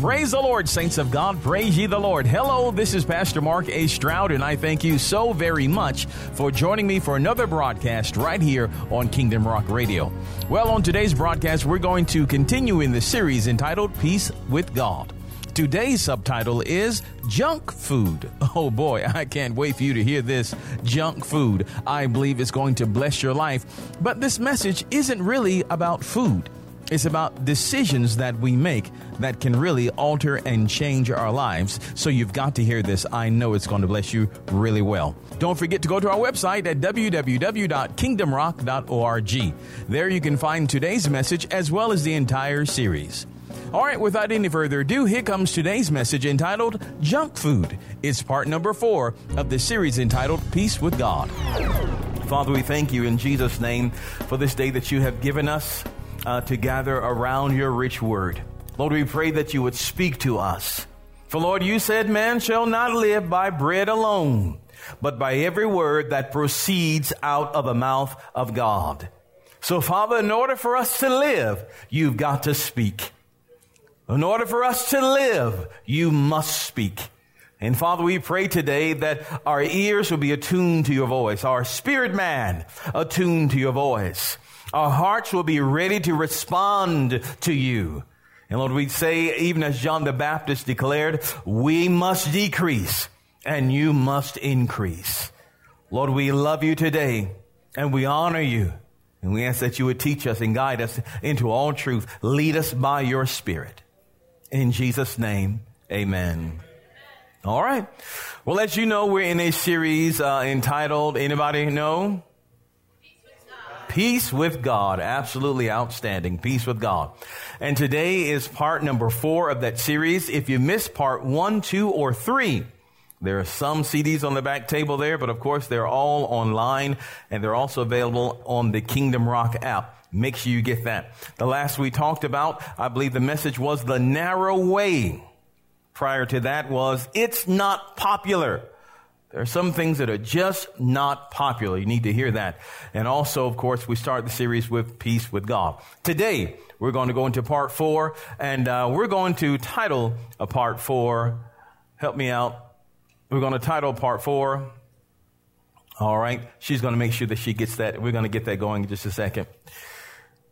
Praise the Lord, saints of God. Praise ye the Lord. Hello, this is Pastor Mark A. Stroud, and I thank you so very much for joining me for another broadcast right here on Kingdom Rock Radio. Well, on today's broadcast, we're going to continue in the series entitled Peace with God. Today's subtitle is Junk Food. Oh boy, I can't wait for you to hear this. Junk food. I believe it's going to bless your life. But this message isn't really about food. It's about decisions that we make that can really alter and change our lives. So you've got to hear this. I know it's going to bless you really well. Don't forget to go to our website at www.kingdomrock.org. There you can find today's message as well as the entire series. All right, without any further ado, here comes today's message entitled Junk Food. It's part number four of the series entitled Peace with God. Father, we thank you in Jesus' name for this day that you have given us uh, to gather around your rich word. Lord, we pray that you would speak to us. For Lord, you said, man shall not live by bread alone, but by every word that proceeds out of the mouth of God. So Father, in order for us to live, you've got to speak. In order for us to live, you must speak. And Father, we pray today that our ears will be attuned to your voice, our spirit man attuned to your voice. Our hearts will be ready to respond to you. And Lord, we say, even as John the Baptist declared, we must decrease and you must increase. Lord, we love you today and we honor you. And we ask that you would teach us and guide us into all truth. Lead us by your spirit. In Jesus' name, amen. All right. Well, as you know, we're in a series uh, entitled, anybody know? Peace with God. Absolutely outstanding. Peace with God. And today is part number four of that series. If you missed part one, two, or three, there are some CDs on the back table there, but of course they're all online and they're also available on the Kingdom Rock app. Make sure you get that. The last we talked about, I believe the message was the narrow way. Prior to that was, it's not popular. There are some things that are just not popular. You need to hear that. And also, of course, we start the series with peace with God. Today, we're going to go into part four, and uh, we're going to title a part four. Help me out. We're going to title part four. All right. She's going to make sure that she gets that. We're going to get that going in just a second.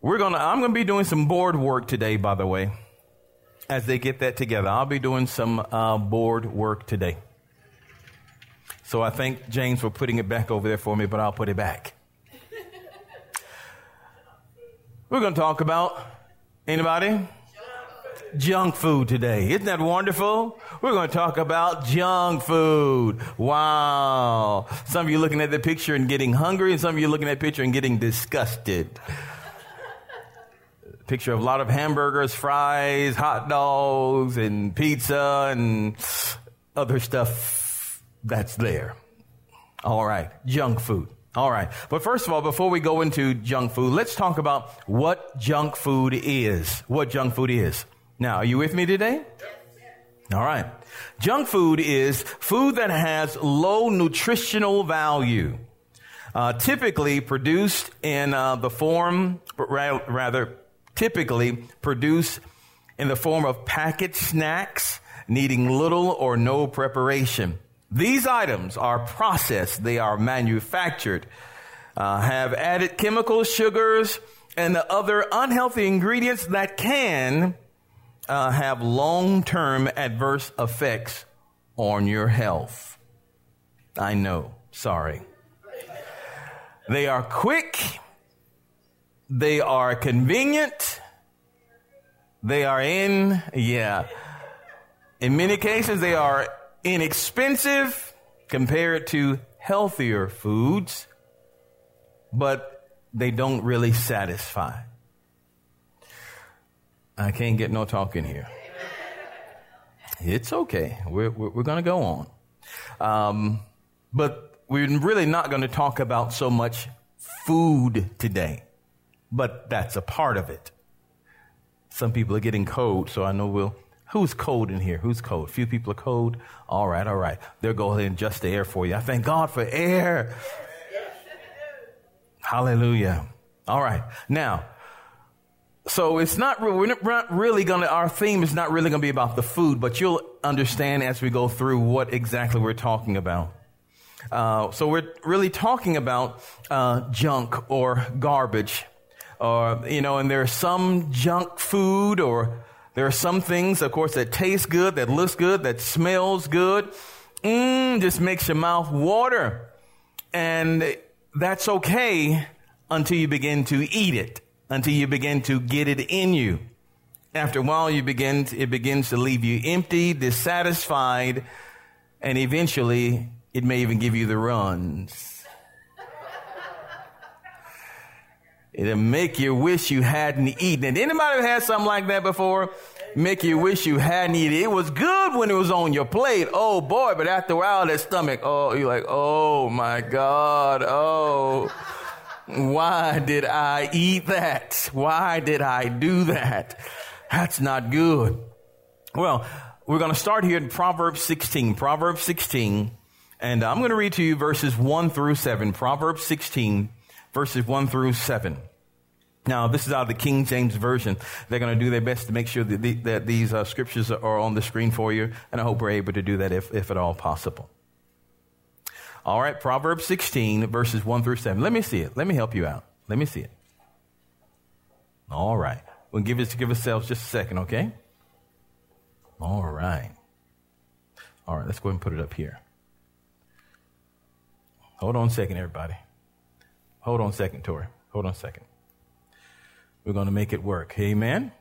We're going to, I'm going to be doing some board work today, by the way, as they get that together. I'll be doing some uh, board work today. So I thank James for putting it back over there for me, but I'll put it back. We're going to talk about anybody? Junk food today. Isn't that wonderful? We're going to talk about junk food. Wow. Some of you looking at the picture and getting hungry, and some of you looking at the picture and getting disgusted. Picture of a lot of hamburgers, fries, hot dogs, and pizza, and other stuff that's there. All right, junk food. All right. But first of all, before we go into junk food, let's talk about what junk food is. What junk food is. Now, are you with me today? All right. Junk food is food that has low nutritional value, uh, typically produced in uh, the form, rather, typically produced in the form of packet snacks, needing little or no preparation. These items are processed, they are manufactured, uh, have added chemicals, sugars, and the other unhealthy ingredients that can uh, have long term adverse effects on your health. I know, sorry. They are quick, they are convenient, they are in, yeah. In many cases, they are inexpensive compared to healthier foods, but they don't really satisfy. I can't get no talking here. It's okay. We're, we're, we're going to go on. Um, but we're really not going to talk about so much food today, but that's a part of it. Some people are getting cold, so I know we'll Who's cold in here? Who's cold? Few people are cold. All right, all right. They'll go ahead and adjust the air for you. I thank God for air. Hallelujah. All right. Now, so it's not, we're not really going to, our theme is not really going to be about the food, but you'll understand as we go through what exactly we're talking about. Uh, so we're really talking about uh, junk or garbage, or you know, and there's some junk food, or there are some things, of course, that taste good, that looks good, that smells good, mmm, just makes your mouth water, and that's okay until you begin to eat it until you begin to get it in you. After a while, you begin, it begins to leave you empty, dissatisfied, and eventually it may even give you the runs. It'll make you wish you hadn't eaten it. Anybody had something like that before? Make you wish you hadn't eaten it. It was good when it was on your plate. Oh boy, but after a while, that stomach, oh, you're like, oh my God, oh. Why did I eat that? Why did I do that? That's not good. Well, we're going to start here in Proverbs 16. Proverbs 16. And I'm going to read to you verses 1 through 7. Proverbs 16, verses 1 through 7. Now, this is out of the King James Version. They're going to do their best to make sure that, the, that these uh, scriptures are on the screen for you. And I hope we're able to do that if, if at all possible. All right, Proverbs 16, verses 1 through 7. Let me see it. Let me help you out. Let me see it. All right. We'll give us give ourselves just a second, okay? All right. All right, let's go ahead and put it up here. Hold on a second, everybody. Hold on a second, Tori. Hold on a second. We're going to make it work. Amen? Amen.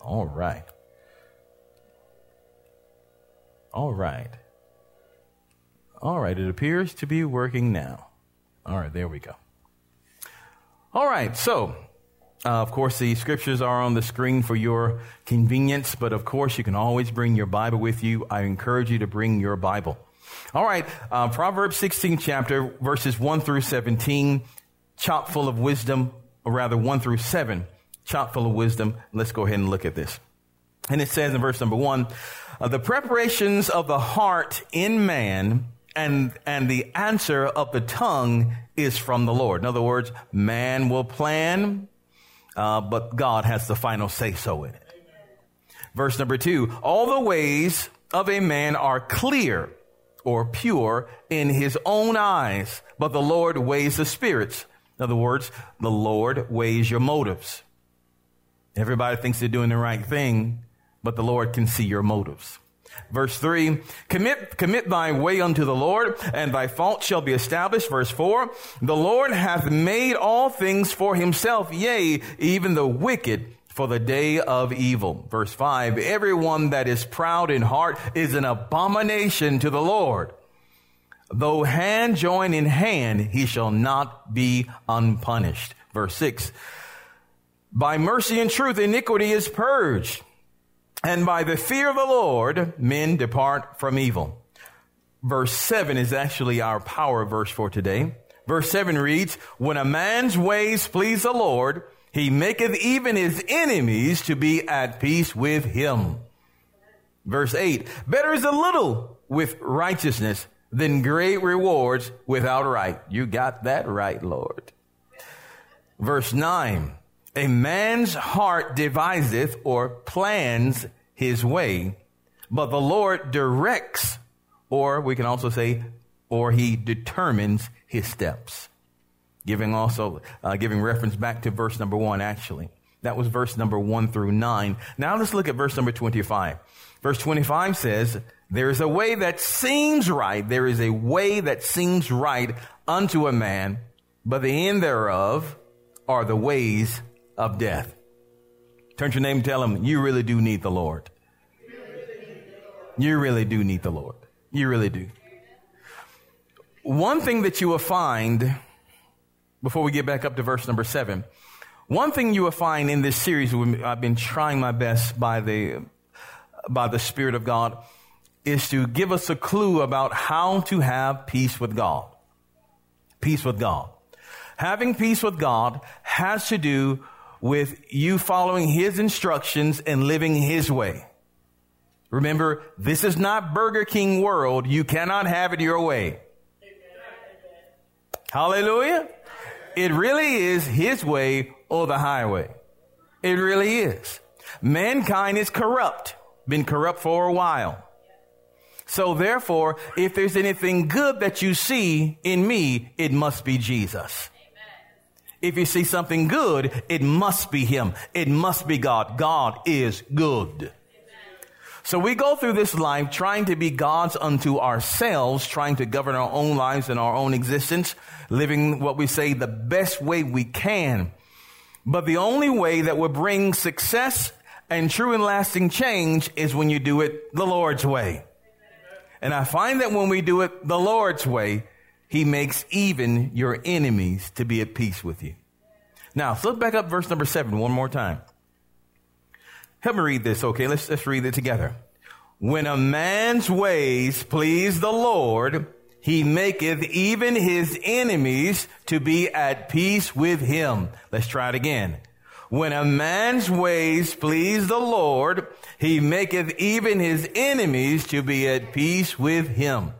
All right. All right. All right, it appears to be working now. All right, there we go. All right, so uh, of course, the scriptures are on the screen for your convenience, but of course, you can always bring your Bible with you. I encourage you to bring your Bible. All right, uh, Proverbs 16 chapter, verses 1 through 17, chock full of wisdom, or rather 1 through 7, chock full of wisdom. Let's go ahead and look at this. And it says in verse number 1, uh, the preparations of the heart in man and, and the answer of the tongue is from the Lord. In other words, man will plan, uh, but God has the final say so in it. Verse number two, all the ways of a man are clear or pure in his own eyes, but the Lord weighs the spirits. In other words, the Lord weighs your motives. Everybody thinks they're doing the right thing, but the Lord can see your motives. Verse 3, commit, commit thy way unto the Lord, and thy fault shall be established. Verse 4, the Lord hath made all things for himself, yea, even the wicked for the day of evil. Verse 5, everyone that is proud in heart is an abomination to the Lord. Though hand join in hand, he shall not be unpunished. Verse 6, by mercy and truth iniquity is purged and by the fear of the Lord, men depart from evil. Verse 7 is actually our power verse for today. Verse 7 reads, When a man's ways please the Lord, he maketh even his enemies to be at peace with him. Verse 8, Better is a little with righteousness than great rewards without right. You got that right, Lord. Verse 9, a man's heart deviseth or plans his way, but the Lord directs, or we can also say, or he determines his steps. Giving also, uh, giving reference back to verse number one, actually. That was verse number one through nine. Now let's look at verse number 25. Verse 25 says, there is a way that seems right. There is a way that seems right unto a man, but the end thereof are the ways of death. Turn your name and tell him, you really do need the Lord. You really do need the Lord. You really do. One thing that you will find, before we get back up to verse number seven, one thing you will find in this series, I've been trying my best by the, by the Spirit of God, is to give us a clue about how to have peace with God. Peace with God. Having peace with God has to do with you following His instructions and living His way. Remember, this is not Burger King world. You cannot have it your way. Hallelujah. It really is His way or the highway. It really is. Mankind is corrupt, been corrupt for a while. So therefore, if there's anything good that you see in me, it must be Jesus. If you see something good, it must be Him. It must be God. God is good. So we go through this life trying to be gods unto ourselves, trying to govern our own lives and our own existence, living what we say the best way we can. But the only way that will bring success and true and lasting change is when you do it the Lord's way. And I find that when we do it the Lord's way, He makes even your enemies to be at peace with you. Now, flip back up verse number seven one more time. Help me read this, okay? Let's, let's read it together. When a man's ways please the Lord, he maketh even his enemies to be at peace with him. Let's try it again. When a man's ways please the Lord, he maketh even his enemies to be at peace with him.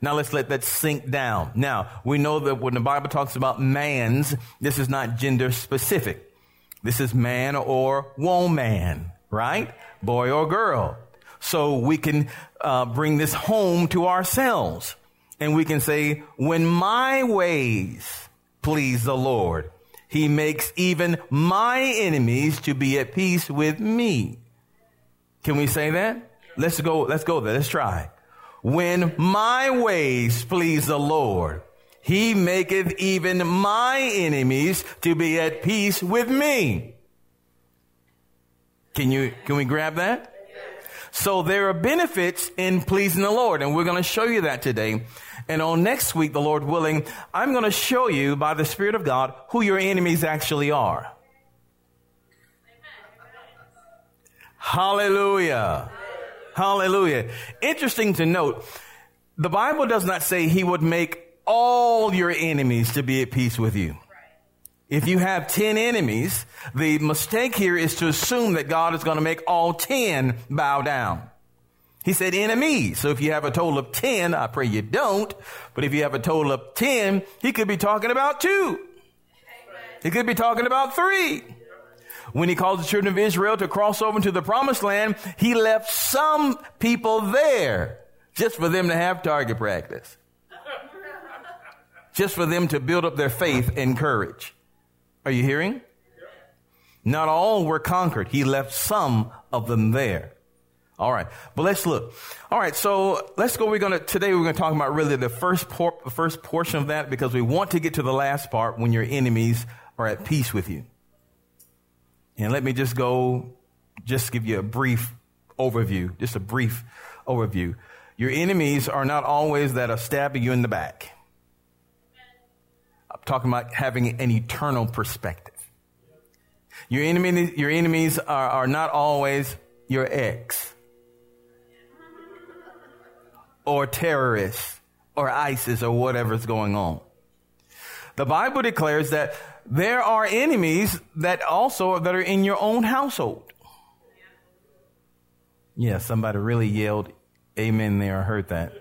Now let's let that sink down. Now, we know that when the Bible talks about man's, this is not gender specific. This is man or woman right? Boy or girl. So we can uh, bring this home to ourselves. And we can say, when my ways please the Lord, he makes even my enemies to be at peace with me. Can we say that? Let's go, let's go there. Let's try. When my ways please the Lord, he maketh even my enemies to be at peace with me. Can you, can we grab that? So there are benefits in pleasing the Lord, and we're going to show you that today. And on next week, the Lord willing, I'm going to show you by the Spirit of God who your enemies actually are. Hallelujah. Hallelujah. Interesting to note, the Bible does not say he would make all your enemies to be at peace with you. If you have 10 enemies, the mistake here is to assume that God is going to make all 10 bow down. He said enemies. So if you have a total of 10, I pray you don't, but if you have a total of 10, he could be talking about two. He could be talking about three. When he called the children of Israel to cross over into the promised land, he left some people there just for them to have target practice. Just for them to build up their faith and courage. Are you hearing? Not all were conquered. He left some of them there. All right, but let's look. All right, so let's go. We're gonna today. We're gonna talk about really the first por- first portion of that because we want to get to the last part when your enemies are at peace with you. And let me just go, just give you a brief overview, just a brief overview. Your enemies are not always that are stabbing you in the back. I'm talking about having an eternal perspective. Your enemies, your enemies are, are not always your ex or terrorists or ISIS or whatever's going on. The Bible declares that there are enemies that also that are in your own household. Yeah, somebody really yelled amen there. I heard that.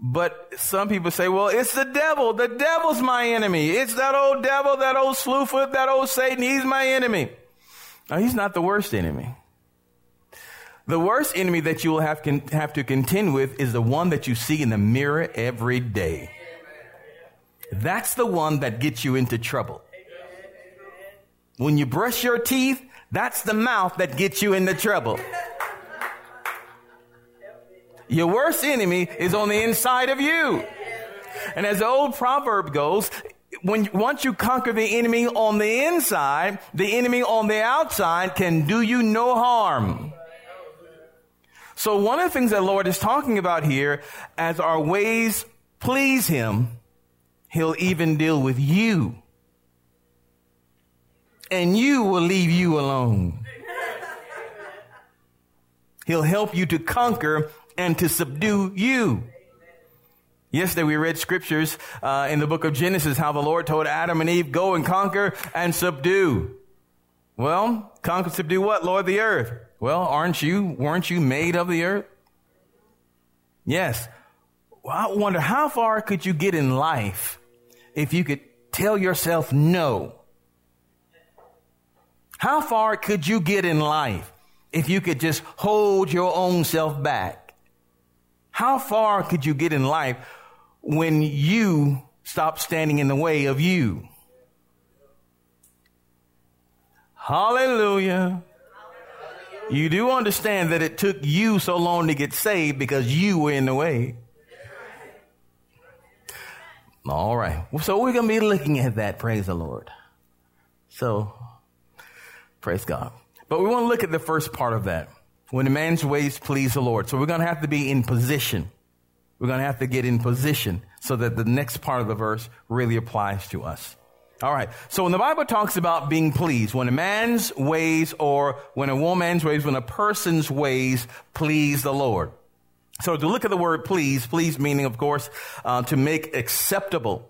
But some people say, well, it's the devil. The devil's my enemy. It's that old devil, that old slewfoot, that old Satan. He's my enemy. Now, he's not the worst enemy. The worst enemy that you will have, con- have to contend with is the one that you see in the mirror every day. That's the one that gets you into trouble. When you brush your teeth, that's the mouth that gets you into trouble. Your worst enemy is on the inside of you. And as the old proverb goes, when once you conquer the enemy on the inside, the enemy on the outside can do you no harm. So one of the things that Lord is talking about here, as our ways please Him, He'll even deal with you. And you will leave you alone. He'll help you to conquer and to subdue you. Yesterday we read scriptures uh, in the book of Genesis how the Lord told Adam and Eve, "Go and conquer and subdue." Well, conquer, subdue what, Lord? The earth. Well, aren't you? Weren't you made of the earth? Yes. Well, I wonder how far could you get in life if you could tell yourself no How far could you get in life if you could just hold your own self back? How far could you get in life when you stop standing in the way of you? Hallelujah. You do understand that it took you so long to get saved because you were in the way. All right. So we're going to be looking at that. Praise the Lord. So, praise God. But we want to look at the first part of that. When a man's ways please the Lord. So we're going to have to be in position. We're going to have to get in position so that the next part of the verse really applies to us. All right. So when the Bible talks about being pleased, when a man's ways or when a woman's ways, when a person's ways please the Lord. So to look at the word please, please meaning, of course, uh, to make acceptable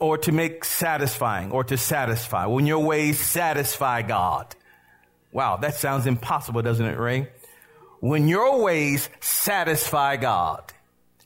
or to make satisfying or to satisfy. When your ways satisfy God. Wow, that sounds impossible, doesn't it, Ray? When your ways satisfy God,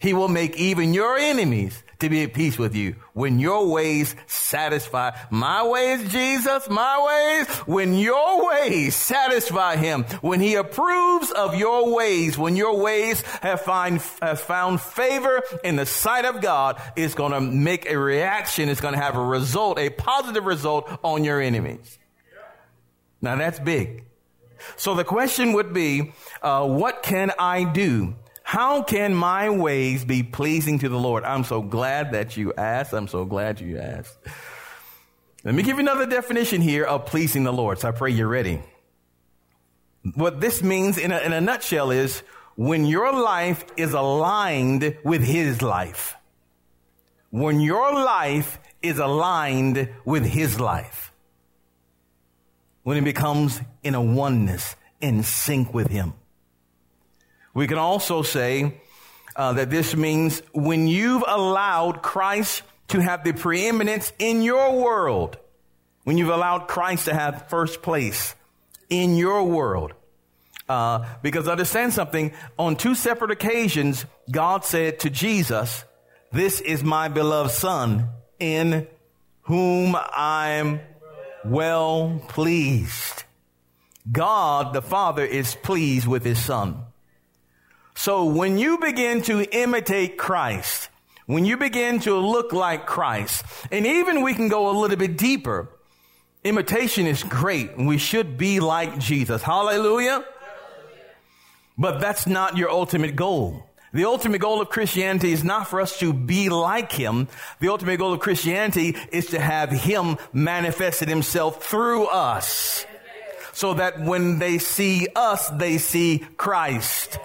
He will make even your enemies to be at peace with you. When your ways satisfy my ways, Jesus, my ways, when your ways satisfy him, when he approves of your ways, when your ways have find, have found favor in the sight of God, it's going to make a reaction. It's going to have a result, a positive result on your enemies. Now that's big. So the question would be, uh, what can I do how can my ways be pleasing to the Lord? I'm so glad that you asked. I'm so glad you asked. Let me give you another definition here of pleasing the Lord. So I pray you're ready. What this means in a, in a nutshell is when your life is aligned with His life. When your life is aligned with His life. When it becomes in a oneness, in sync with Him. We can also say uh, that this means when you've allowed Christ to have the preeminence in your world, when you've allowed Christ to have first place in your world. Uh, because understand something, on two separate occasions, God said to Jesus, this is my beloved son in whom I'm well pleased. God the Father is pleased with his son. So when you begin to imitate Christ, when you begin to look like Christ, and even we can go a little bit deeper, imitation is great and we should be like Jesus. Hallelujah. But that's not your ultimate goal. The ultimate goal of Christianity is not for us to be like Him. The ultimate goal of Christianity is to have Him manifested Himself through us. So that when they see us, they see Christ.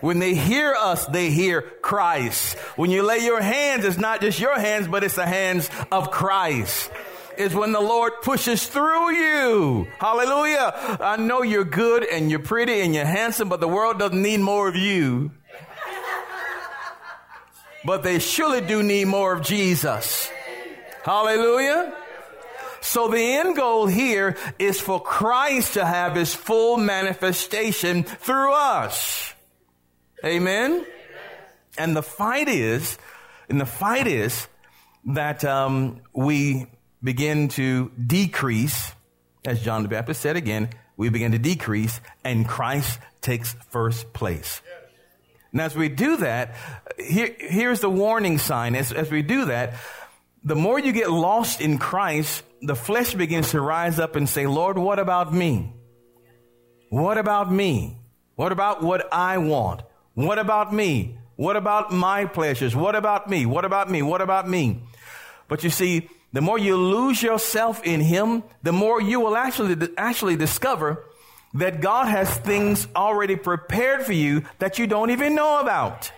When they hear us, they hear Christ. When you lay your hands, it's not just your hands, but it's the hands of Christ. Is when the Lord pushes through you. Hallelujah. I know you're good and you're pretty and you're handsome, but the world doesn't need more of you. But they surely do need more of Jesus. Hallelujah. So the end goal here is for Christ to have his full manifestation through us. Amen? And the fight is, and the fight is that um, we begin to decrease, as John the Baptist said again, we begin to decrease, and Christ takes first place. And as we do that, here, here's the warning sign. As, as we do that, the more you get lost in Christ, the flesh begins to rise up and say, Lord, what about me? What about me? What about what I want? What about me? What about my pleasures? What about me? What about me? What about me? But you see, the more you lose yourself in Him, the more you will actually, actually discover that God has things already prepared for you that you don't even know about.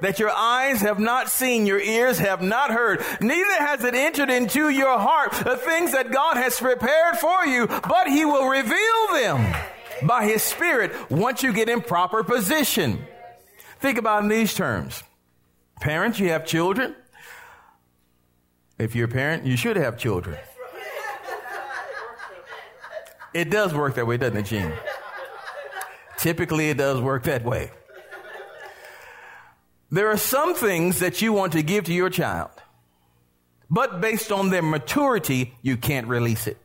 That your eyes have not seen, your ears have not heard, neither has it entered into your heart the things that God has prepared for you, but He will reveal them by His Spirit once you get in proper position. Think about in these terms. Parents, you have children. If you're a parent, you should have children. It does work that way, doesn't it, Gene? Typically, it does work that way. There are some things that you want to give to your child, but based on their maturity, you can't release it.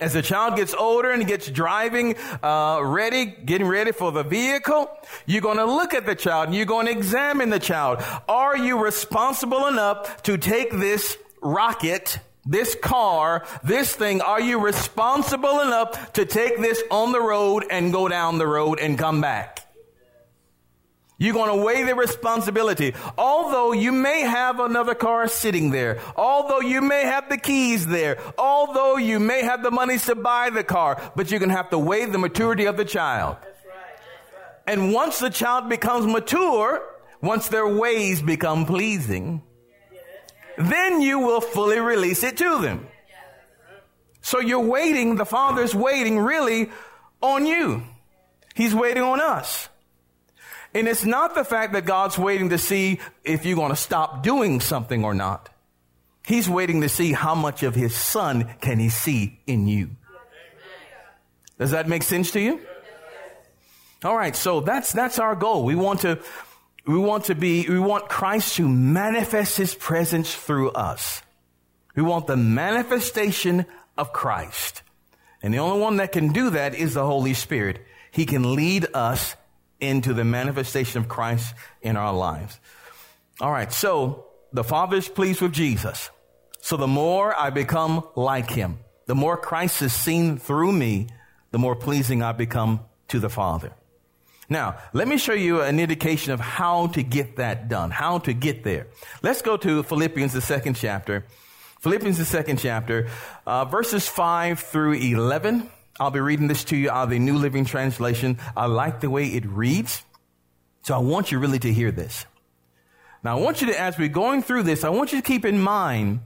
As the child gets older and gets driving, uh, ready, getting ready for the vehicle, you're going to look at the child and you're going to examine the child. Are you responsible enough to take this rocket, this car, this thing? Are you responsible enough to take this on the road and go down the road and come back? You're going to weigh the responsibility. Although you may have another car sitting there, although you may have the keys there, although you may have the money to buy the car, but you're going to have to weigh the maturity of the child. That's right. And once the child becomes mature, once their ways become pleasing, then you will fully release it to them. So you're waiting, the Father's waiting really on you. He's waiting on us. And it's not the fact that God's waiting to see if you're going to stop doing something or not. He's waiting to see how much of his son can he see in you. Does that make sense to you? All right. So that's, that's our goal. We want to, we want to be, we want Christ to manifest his presence through us. We want the manifestation of Christ. And the only one that can do that is the Holy Spirit. He can lead us into the manifestation of Christ in our lives. All right. So the Father is pleased with Jesus. So the more I become like him, the more Christ is seen through me, the more pleasing I become to the Father. Now, let me show you an indication of how to get that done, how to get there. Let's go to Philippians, the second chapter. Philippians, the second chapter, uh, verses 5 through 11. I'll be reading this to you out of the New Living Translation. I like the way it reads. So I want you really to hear this. Now I want you to, as we're going through this, I want you to keep in mind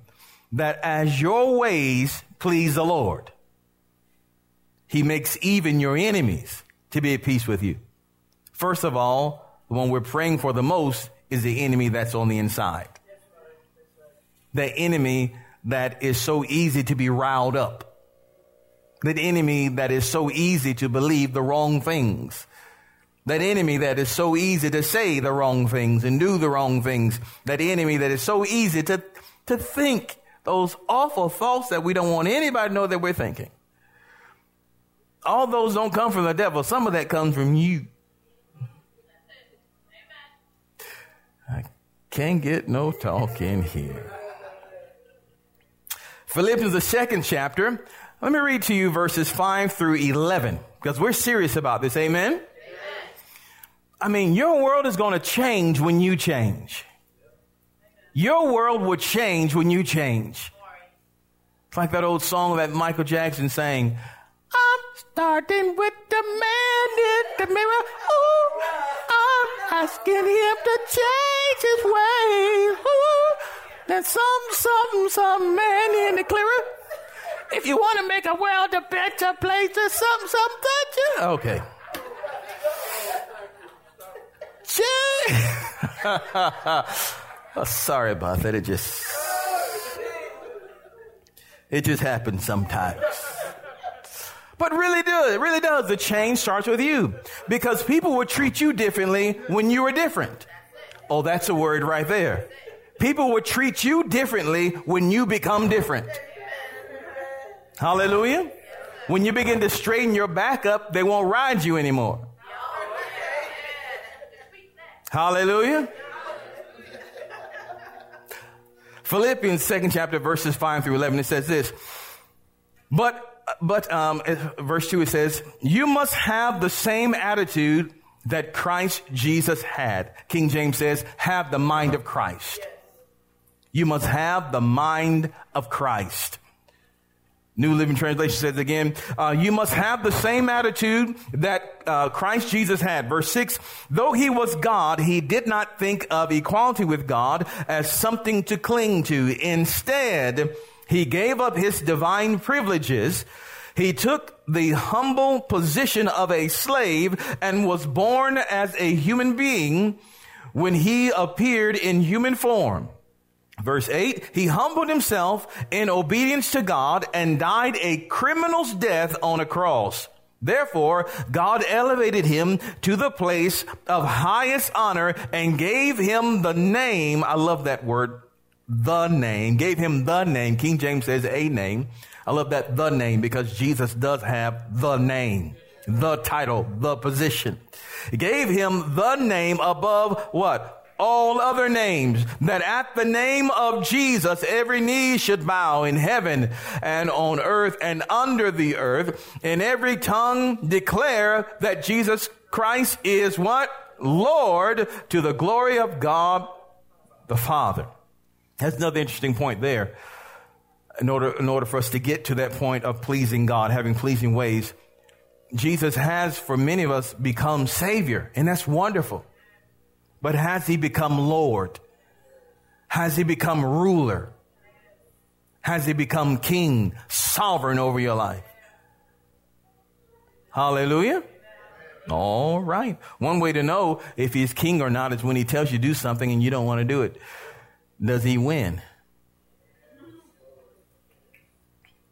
that as your ways please the Lord, He makes even your enemies to be at peace with you. First of all, the one we're praying for the most is the enemy that's on the inside. The enemy that is so easy to be riled up that enemy that is so easy to believe the wrong things. That enemy that is so easy to say the wrong things and do the wrong things. That enemy that is so easy to, to think those awful thoughts that we don't want anybody to know that we're thinking. All those don't come from the devil. Some of that comes from you. I can't get no talk in here. Philippians, the second chapter, let me read to you verses 5 through 11 because we're serious about this. Amen? Amen. I mean, your world is going to change when you change. Your world will change when you change. It's like that old song that Michael Jackson sang. I'm starting with the man in the mirror. Ooh, I'm asking him to change his ways. Ooh, there's some, something, some man in the clearer. If you want to make a world a better place, there's something, something that you. Okay. oh, sorry about that. It just. It just happens sometimes. But really does, it really does. The change starts with you. Because people will treat you differently when you are different. Oh, that's a word right there. People will treat you differently when you become different. Hallelujah. When you begin to straighten your back up, they won't ride you anymore. Hallelujah. Philippians second chapter verses 5 through 11 it says this. But but um, verse 2 it says, "You must have the same attitude that Christ Jesus had." King James says, "Have the mind of Christ." You must have the mind of Christ. New Living Translation says again, uh, you must have the same attitude that uh, Christ Jesus had. Verse 6, though he was God, he did not think of equality with God as something to cling to. Instead, he gave up his divine privileges. He took the humble position of a slave and was born as a human being when he appeared in human form. Verse 8, he humbled himself in obedience to God and died a criminal's death on a cross. Therefore, God elevated him to the place of highest honor and gave him the name. I love that word. The name. Gave him the name. King James says a name I love that the name because Jesus does have the name, the title, the position. Gave him the name above what? All other names, that at the name of Jesus, every knee should bow in heaven and on earth and under the earth, and every tongue declare that Jesus Christ is what? Lord to the glory of God the Father. That's another interesting point there. In order, in order for us to get to that point of pleasing God, having pleasing ways, Jesus has, for many of us, become Savior, and that's wonderful. But has He become Lord? Has He become ruler? Has He become King, sovereign over your life? Hallelujah. All right. One way to know if he's king or not is when he tells you to do something and you don't want to do it. Does he win?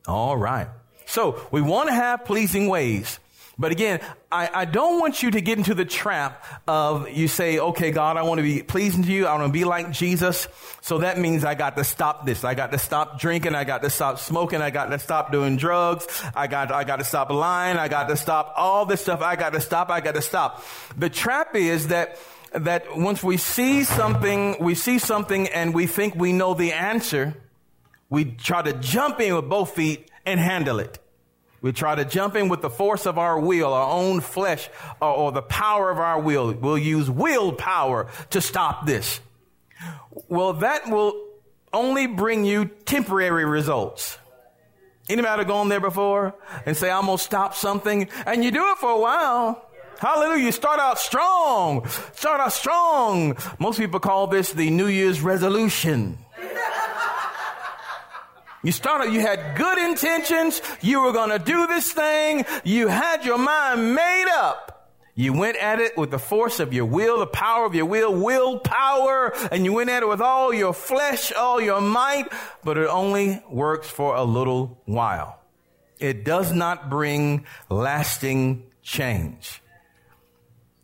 All right. So we want to have pleasing ways. But again, I, I, don't want you to get into the trap of you say, okay, God, I want to be pleasing to you. I want to be like Jesus. So that means I got to stop this. I got to stop drinking. I got to stop smoking. I got to stop doing drugs. I got, I got to stop lying. I got to stop all this stuff. I got to stop. I got to stop. The trap is that that once we see something, we see something and we think we know the answer, we try to jump in with both feet and handle it. We try to jump in with the force of our will, our own flesh, or, or the power of our will. We'll use willpower to stop this. Well, that will only bring you temporary results. Anybody gone there before and say, I'm going to stop something and you do it for a while. Hallelujah. You start out strong. Start out strong. Most people call this the New Year's resolution. You started, you had good intentions. You were going to do this thing. You had your mind made up. You went at it with the force of your will, the power of your will, willpower, and you went at it with all your flesh, all your might, but it only works for a little while. It does not bring lasting change.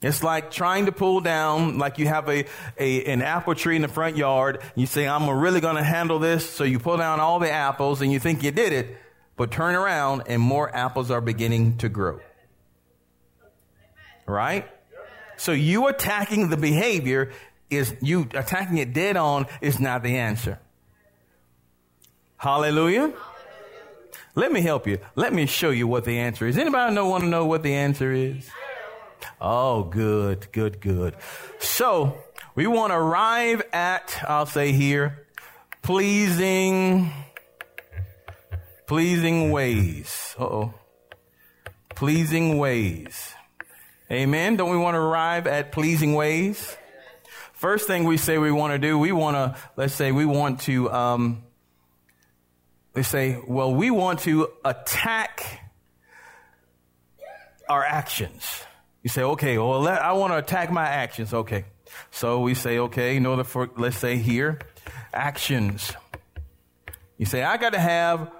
It's like trying to pull down, like you have a, a an apple tree in the front yard. You say, I'm really going to handle this. So you pull down all the apples and you think you did it, but turn around and more apples are beginning to grow. Right? So you attacking the behavior is you attacking it dead on is not the answer. Hallelujah. Let me help you. Let me show you what the answer is. Anybody know want to know what the answer is? Oh, good, good, good. So we want to arrive at, I'll say here, pleasing, pleasing ways. oh. Pleasing ways. Amen. Don't we want to arrive at pleasing ways? First thing we say we want to do, we want to, let's say we want to, um, they say, well, we want to attack our actions. You say, okay, well, let, I want to attack my actions. Okay. So we say, okay, in order for, let's say here, actions. You say, I got to have,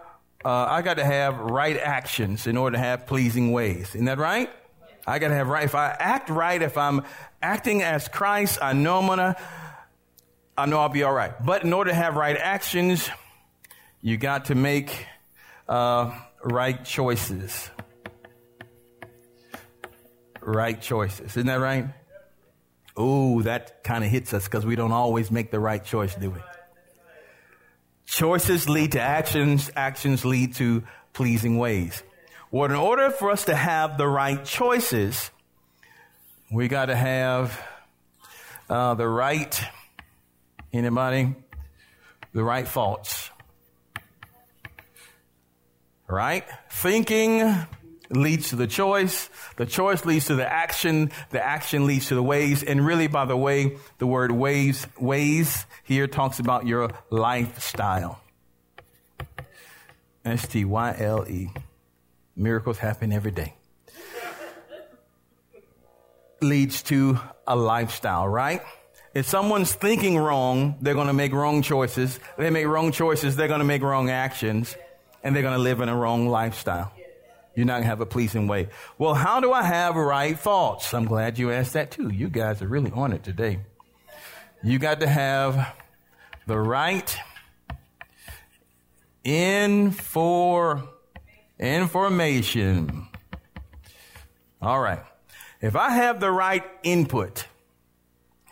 uh, I got to have right actions in order to have pleasing ways. Isn't that right? I got to have right. If I act right, if I'm acting as Christ, I know I'm gonna, I know I'll be all right. But in order to have right actions, you got to make uh, right choices right choices. Isn't that right? Oh, that kind of hits us because we don't always make the right choice, do we? Choices lead to actions. Actions lead to pleasing ways. Well, in order for us to have the right choices, we got to have uh, the right, anybody, the right thoughts. Right? Thinking leads to the choice. The choice leads to the action. The action leads to the ways. And really, by the way, the word ways, ways here talks about your lifestyle. S-T-Y-L-E. Miracles happen every day. Leads to a lifestyle, right? If someone's thinking wrong, they're going to make wrong choices. They make wrong choices, they're going to make wrong actions and they're going to live in a wrong lifestyle. You're not going to have a pleasing way. Well, how do I have right thoughts? I'm glad you asked that too. You guys are really on it today. You got to have the right In for information. All right. If I have the right input,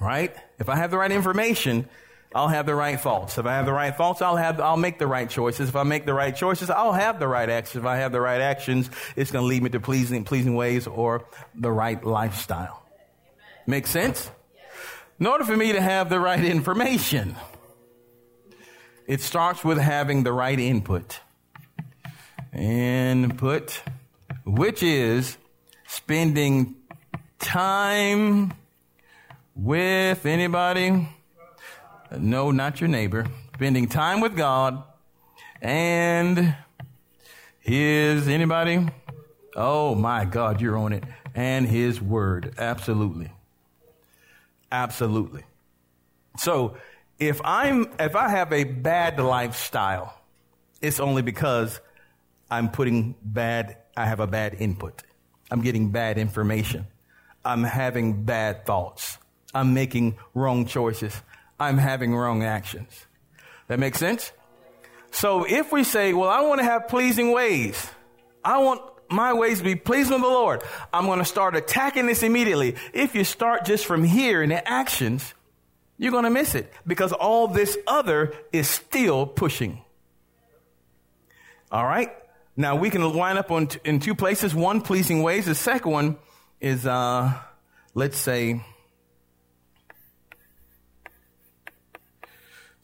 right? If I have the right information, I'll have the right thoughts. If I have the right thoughts, I'll have, I'll make the right choices. If I make the right choices, I'll have the right actions. If I have the right actions, it's going to lead me to pleasing, pleasing ways or the right lifestyle. Make sense? In order for me to have the right information, it starts with having the right input. Input, which is spending time with anybody? No, not your neighbor. Spending time with God and his anybody? Oh my God, you're on it. And his word. Absolutely. Absolutely. So if I'm, if I have a bad lifestyle, it's only because I'm putting bad, I have a bad input. I'm getting bad information. I'm having bad thoughts. I'm making wrong choices. I'm having wrong actions. That makes sense? So if we say, well, I want to have pleasing ways. I want my ways to be pleasing to the Lord. I'm going to start attacking this immediately. If you start just from here in the actions, you're going to miss it because all this other is still pushing. All right. Now we can line up on t- in two places. One, pleasing ways. The second one is, uh, let's say,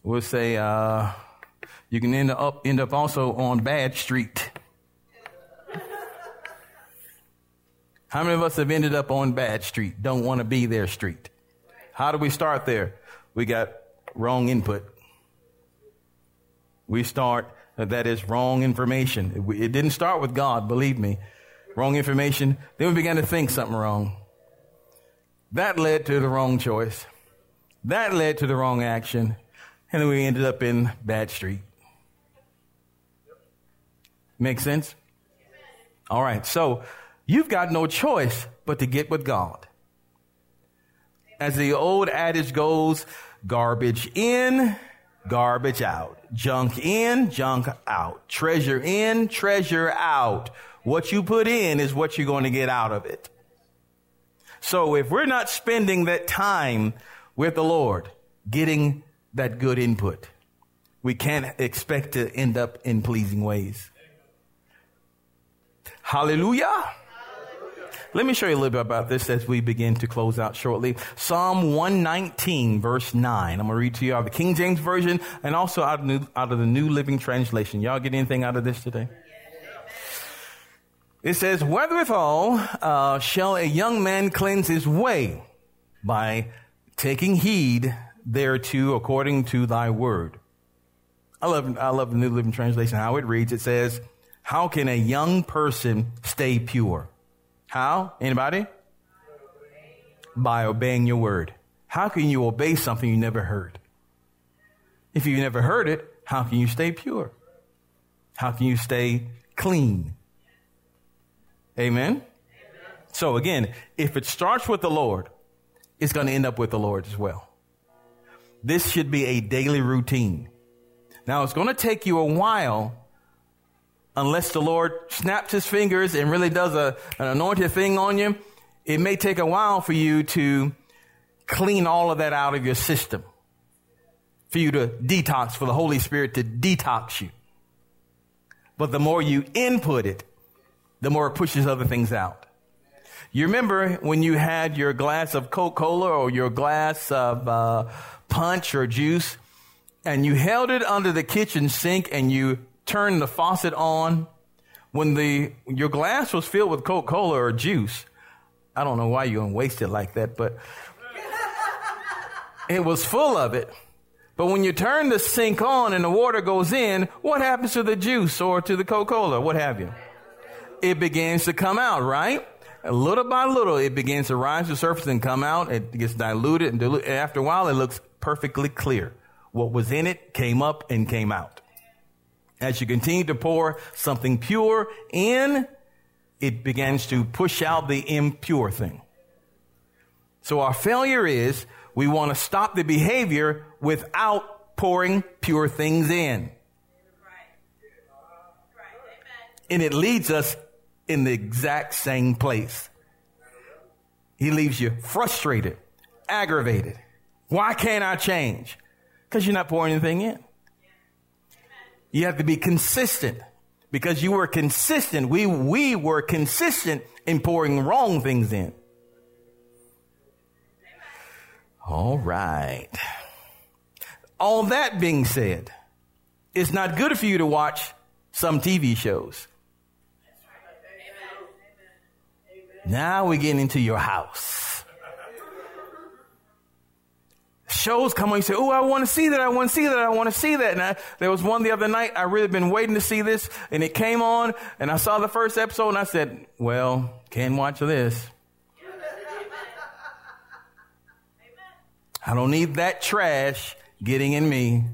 we'll say, uh, you can end up, end up also on bad street. How many of us have ended up on bad street? Don't want to be there street. How do we start there? We got wrong input. We start, uh, that is wrong information. It didn't start with God, believe me. Wrong information. Then we began to think something wrong. That led to the wrong choice. That led to the wrong action. And then we ended up in bad street. Make sense? All right. So you've got no choice but to get with God. As the old adage goes, garbage in, garbage out. Junk in, junk out. Treasure in, treasure out. What you put in is what you're going to get out of it. So if we're not spending that time with the Lord, getting that good input, we can't expect to end up in pleasing ways. Hallelujah. Let me show you a little bit about this as we begin to close out shortly. Psalm 119 verse 9. I'm going to read to you out of the King James Version and also out of, new, out of the New Living Translation. Y'all get anything out of this today? It says, Wherewithal uh, shall a young man cleanse his way by taking heed thereto according to thy word. I love, I love the New Living Translation, how it reads. It says, How can a young person stay pure? How? Anybody? By obeying your word. How can you obey something you never heard? If you never heard it, how can you stay pure? How can you stay clean? Amen? Amen? So again, if it starts with the Lord, it's going to end up with the Lord as well. This should be a daily routine. Now it's going to take you a while unless the Lord snaps his fingers and really does a, an anointed thing on you, it may take a while for you to clean all of that out of your system. For you to detox, for the Holy Spirit to detox you. But the more you input it, the more it pushes other things out. You remember when you had your glass of Coca-Cola or your glass of uh, punch or juice, and you held it under the kitchen sink and you turned the faucet on when the your glass was filled with Coca-Cola or juice. I don't know why you're gonna waste it like that, but it was full of it. But when you turn the sink on and the water goes in, what happens to the juice or to the Coca-Cola? What have you? It begins to come out, right? Little by little, it begins to rise to the surface and come out. It gets diluted and diluted. After a while, it looks perfectly clear. What was in it came up and came out. As you continue to pour something pure in, it begins to push out the impure thing. So our failure is we want to stop the behavior without pouring pure things in. And it leads us in the exact same place. He leaves you frustrated, aggravated. Why can't I change? Because you're not pouring anything in. You have to be consistent. Because you were consistent. We, we were consistent in pouring wrong things in. All right. All that being said, it's not good for you to watch some TV shows. Now we get into your house. Shows come on, you say, Oh, I want to see that. I want to see that. I want to see that. And I, there was one the other night. I really been waiting to see this and it came on and I saw the first episode and I said, well, can't watch this. I don't need that trash getting in me.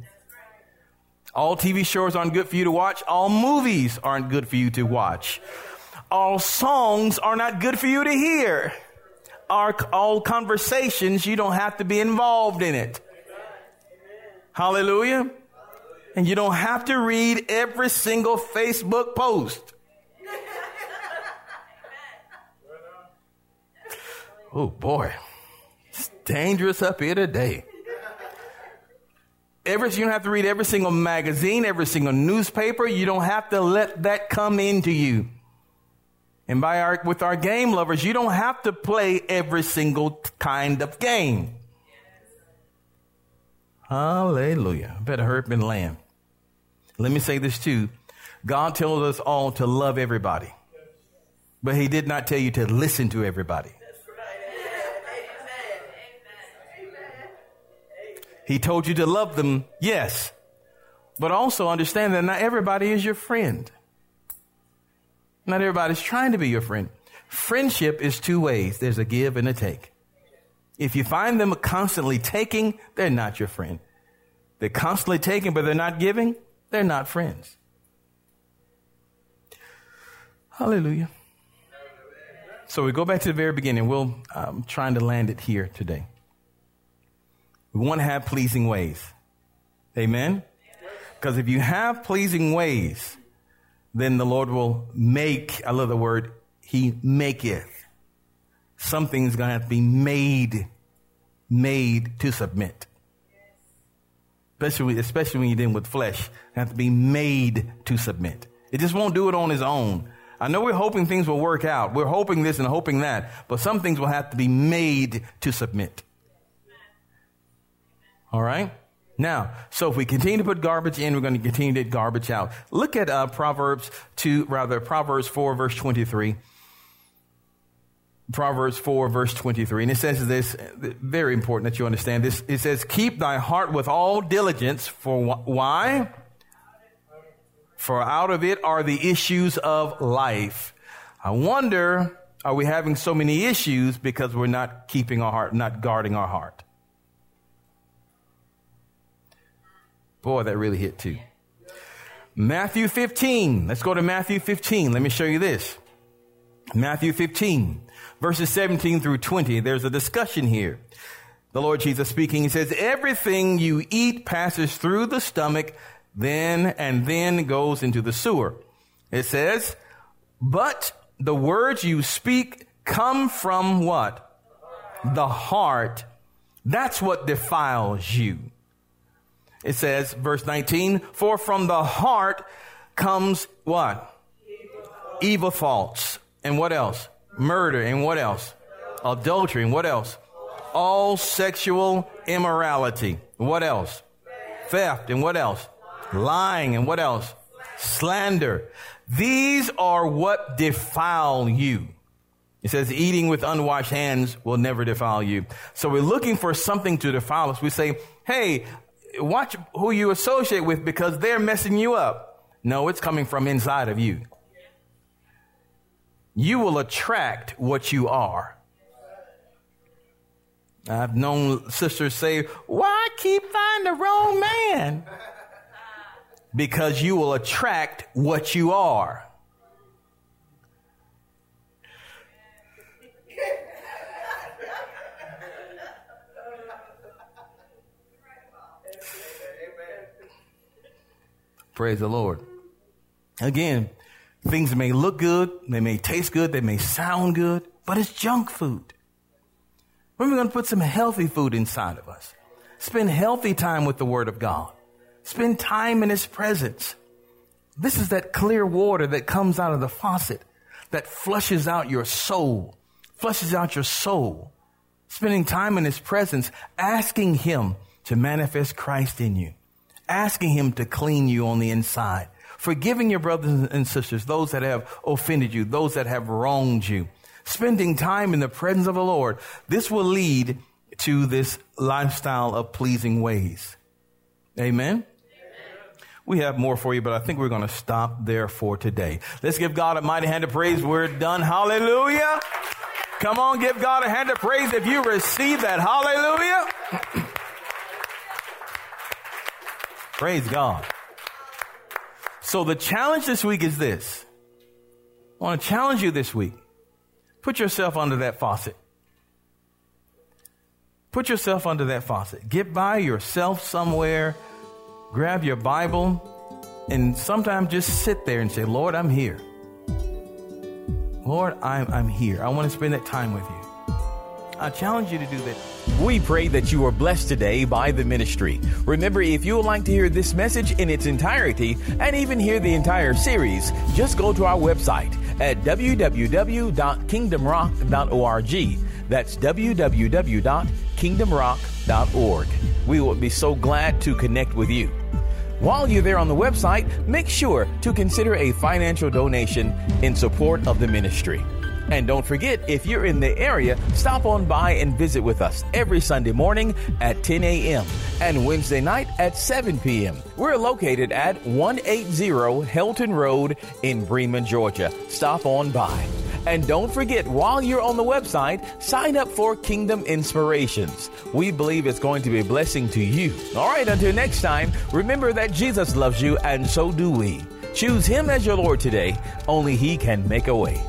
All TV shows aren't good for you to watch. All movies aren't good for you to watch. All songs are not good for you to hear. Our, all conversations, you don't have to be involved in it. Hallelujah. And you don't have to read every single Facebook post. Oh boy. It's dangerous up here today. Every, you don't have to read every single magazine, every single newspaper. You don't have to let that come into you. And by our, with our game lovers, you don't have to play every single kind of game. Hallelujah. Better up and land. Let me say this too. God tells us all to love everybody. But he did not tell you to listen to everybody. He told you to love them, yes. But also understand that not everybody is your friend. Not everybody's trying to be your friend. Friendship is two ways. There's a give and a take. If you find them constantly taking, they're not your friend. They're constantly taking, but they're not giving, they're not friends. Hallelujah. So we go back to the very beginning. We'll, I'm um, trying to land it here today. We want to have pleasing ways. Amen? Because if you have pleasing ways, then the Lord will make, I love the word, He maketh. Something's going to have to be made, made to submit. Especially, especially when you're dealing with flesh, have to be made to submit. It just won't do it on its own. I know we're hoping things will work out. We're hoping this and hoping that, but some things will have to be made to submit. All right? Now, so if we continue to put garbage in, we're going to continue to get garbage out. Look at uh, Proverbs 2, rather, Proverbs 4, verse 23. Proverbs 4, verse 23. And it says this, very important that you understand this. It says, Keep thy heart with all diligence, for wh- why? For out of it are the issues of life. I wonder, are we having so many issues because we're not keeping our heart, not guarding our heart? Boy, that really hit too. Matthew 15. Let's go to Matthew 15. Let me show you this. Matthew 15, verses 17 through 20. There's a discussion here. The Lord Jesus speaking, he says, everything you eat passes through the stomach, then and then goes into the sewer. It says, but the words you speak come from what? The heart. That's what defiles you. It says, verse 19, for from the heart comes what? Evil, thoughts. And what else? Murder. And what else? Adultery. And what else? All sexual immorality. What else? Theft. And what else? Lying. And what else? Slander. These are what defile you. It says eating with unwashed hands will never defile you. So we're looking for something to defile us. We say, hey, watch who you associate with because they're messing you up. No, it's coming from inside of you. You will attract what you are. I've known sisters say, why keep finding the wrong man? Because you will attract what you are. Praise the Lord. Again, Things may look good, they may taste good, they may sound good, but it's junk food. When are we going to put some healthy food inside of us? Spend healthy time with the Word of God. Spend time in His presence. This is that clear water that comes out of the faucet that flushes out your soul, flushes out your soul. Spending time in His presence, asking Him to manifest Christ in you, asking Him to clean you on the inside, forgiving your brothers and sisters, those that have offended you, those that have wronged you, spending time in the presence of the Lord. This will lead to this lifestyle of pleasing ways. Amen. We have more for you, but I think we're going to stop there for today. Let's give God a mighty hand of praise. We're done. Hallelujah. Come on, give God a hand of praise if you receive that. Hallelujah. Praise God. So the challenge this week is this. I want to challenge you this week. Put yourself under that faucet. Put yourself under that faucet. Get by yourself somewhere grab your Bible, and sometimes just sit there and say, Lord, I'm here. Lord, I'm, I'm here. I want to spend that time with you. I challenge you to do that. We pray that you are blessed today by the ministry. Remember, if you would like to hear this message in its entirety and even hear the entire series, just go to our website at www.kingdomrock.org. That's www.kingdomrock.org. We will be so glad to connect with you. While you're there on the website, make sure to consider a financial donation in support of the ministry. And don't forget, if you're in the area, stop on by and visit with us every Sunday morning at 10 a.m. and Wednesday night at 7 p.m. We're located at 180 Helton Road in Bremen, Georgia. Stop on by. And don't forget, while you're on the website, sign up for Kingdom Inspirations. We believe it's going to be a blessing to you. All right, until next time, remember that Jesus loves you, and so do we. Choose Him as your Lord today. Only He can make a way.